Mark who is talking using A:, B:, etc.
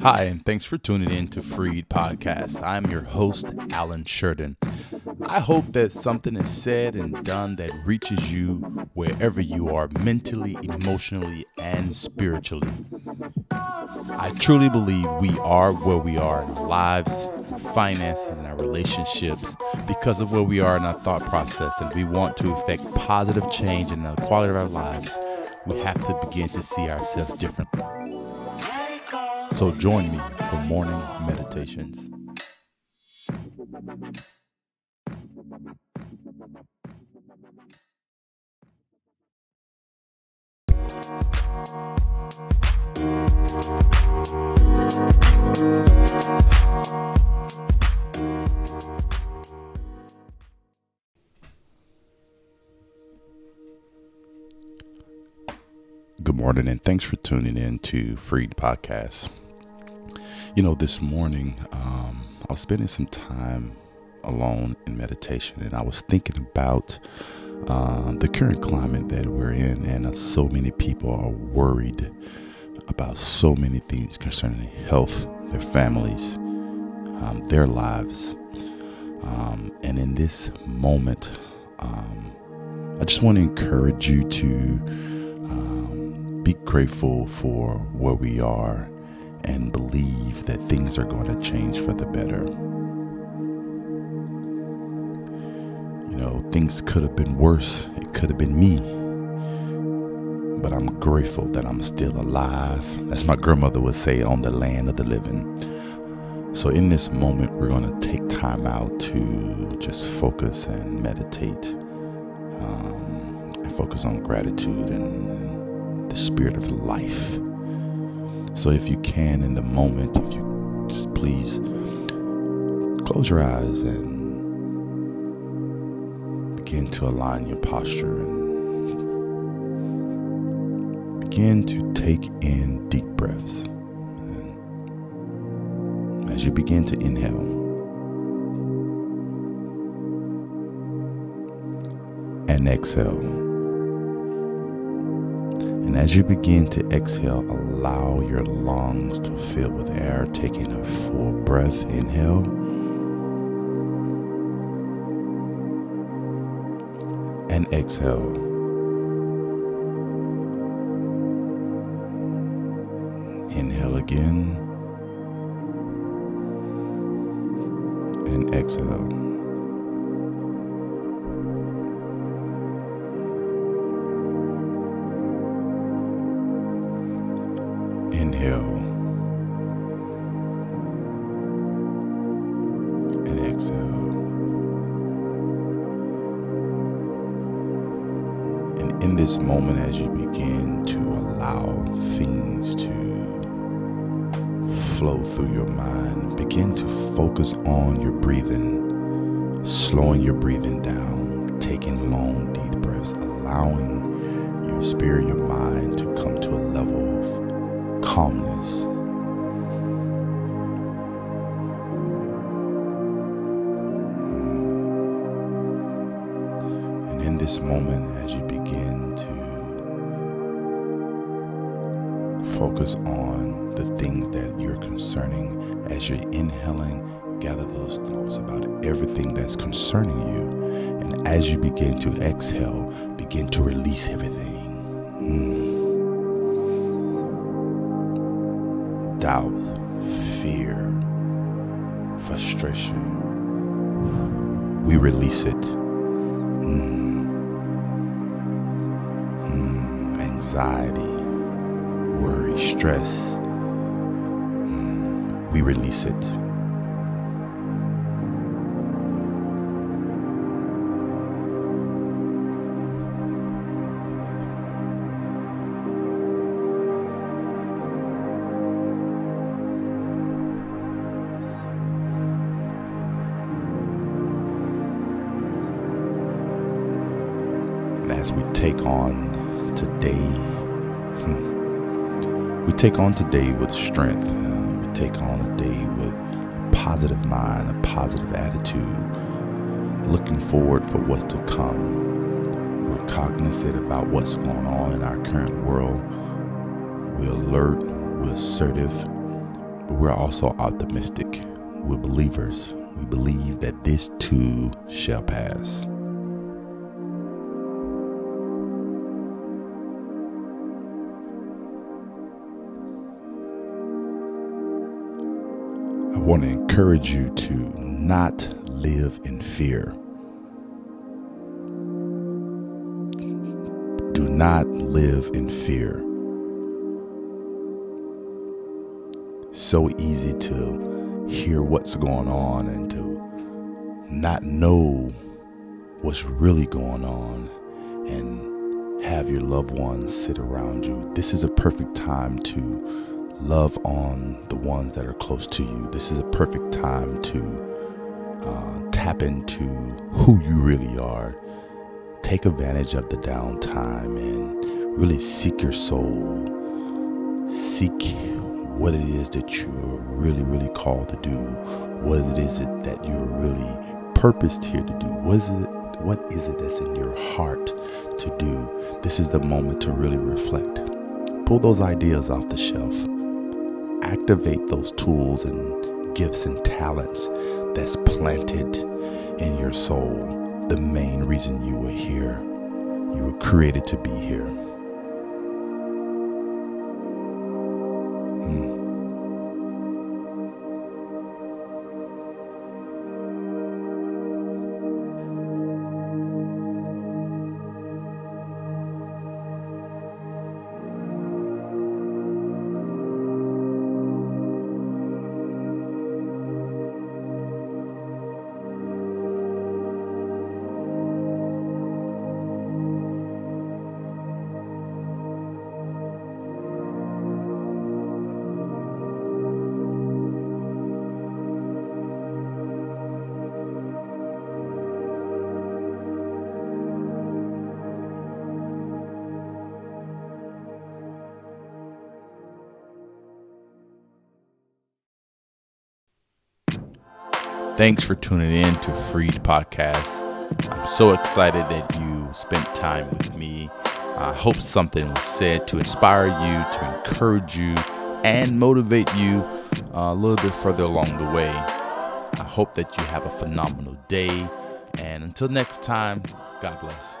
A: Hi, and thanks for tuning in to Freed Podcast. I'm your host, Alan Sheridan. I hope that something is said and done that reaches you wherever you are mentally, emotionally, and spiritually. I truly believe we are where we are in our lives, finances, and our relationships because of where we are in our thought process, and we want to effect positive change in the quality of our lives. We have to begin to see ourselves differently. So join me for morning meditations. Good morning, and thanks for tuning in to Freed Podcast. You know, this morning um, I was spending some time alone in meditation, and I was thinking about uh, the current climate that we're in, and uh, so many people are worried about so many things concerning their health, their families, um, their lives. Um, and in this moment, um, I just want to encourage you to um, be grateful for where we are and believe that things are going to change for the better. You know, things could have been worse. It could have been me. But I'm grateful that I'm still alive. As my grandmother would say, on the land of the living. So, in this moment, we're going to take time out to just focus and meditate um, and focus on gratitude and the spirit of life. So, if you can, in the moment, if you just please close your eyes and begin to align your posture and begin to take in deep breaths. And as you begin to inhale, and exhale. And as you begin to exhale, allow your lungs to fill with air, taking a full breath. Inhale. And exhale. Inhale again. And exhale. In this moment, as you begin to allow things to flow through your mind, begin to focus on your breathing, slowing your breathing down, taking long, deep breaths, allowing your spirit, your mind to come to a level of calmness. And in this moment, as you begin to focus on the things that you're concerning, as you're inhaling, gather those thoughts about everything that's concerning you. And as you begin to exhale, begin to release everything. Mm. Doubt, fear, frustration. We release it. Anxiety, worry, stress. Mm. We release it. And as we take on today, hmm, we take on today with strength. We take on a day with a positive mind, a positive attitude, looking forward for what's to come. We're cognizant about what's going on in our current world. We're alert, we're assertive, but we're also optimistic. We're believers. We believe that this too shall pass. I want to encourage you to not live in fear. Do not live in fear. So easy to hear what's going on and to not know what's really going on and have your loved ones sit around you. This is a perfect time to love on the ones that are close to you. This is a perfect time to uh, tap into who you really are. Take advantage of the downtime and really seek your soul. Seek what it is that you're really, really called to do. What it is it that you're really purposed here to do. What is it? What is it that's in your heart to do? This is the moment to really reflect. Pull those ideas off the shelf activate those tools and gifts and talents that's planted in your soul. The main reason you were here. You were created to be here. Thanks for tuning in to Freed Podcast. I'm so excited that you spent time with me. I hope something was said to inspire you, to encourage you, and motivate you uh, a little bit further along the way. I hope that you have a phenomenal day. And until next time, God bless.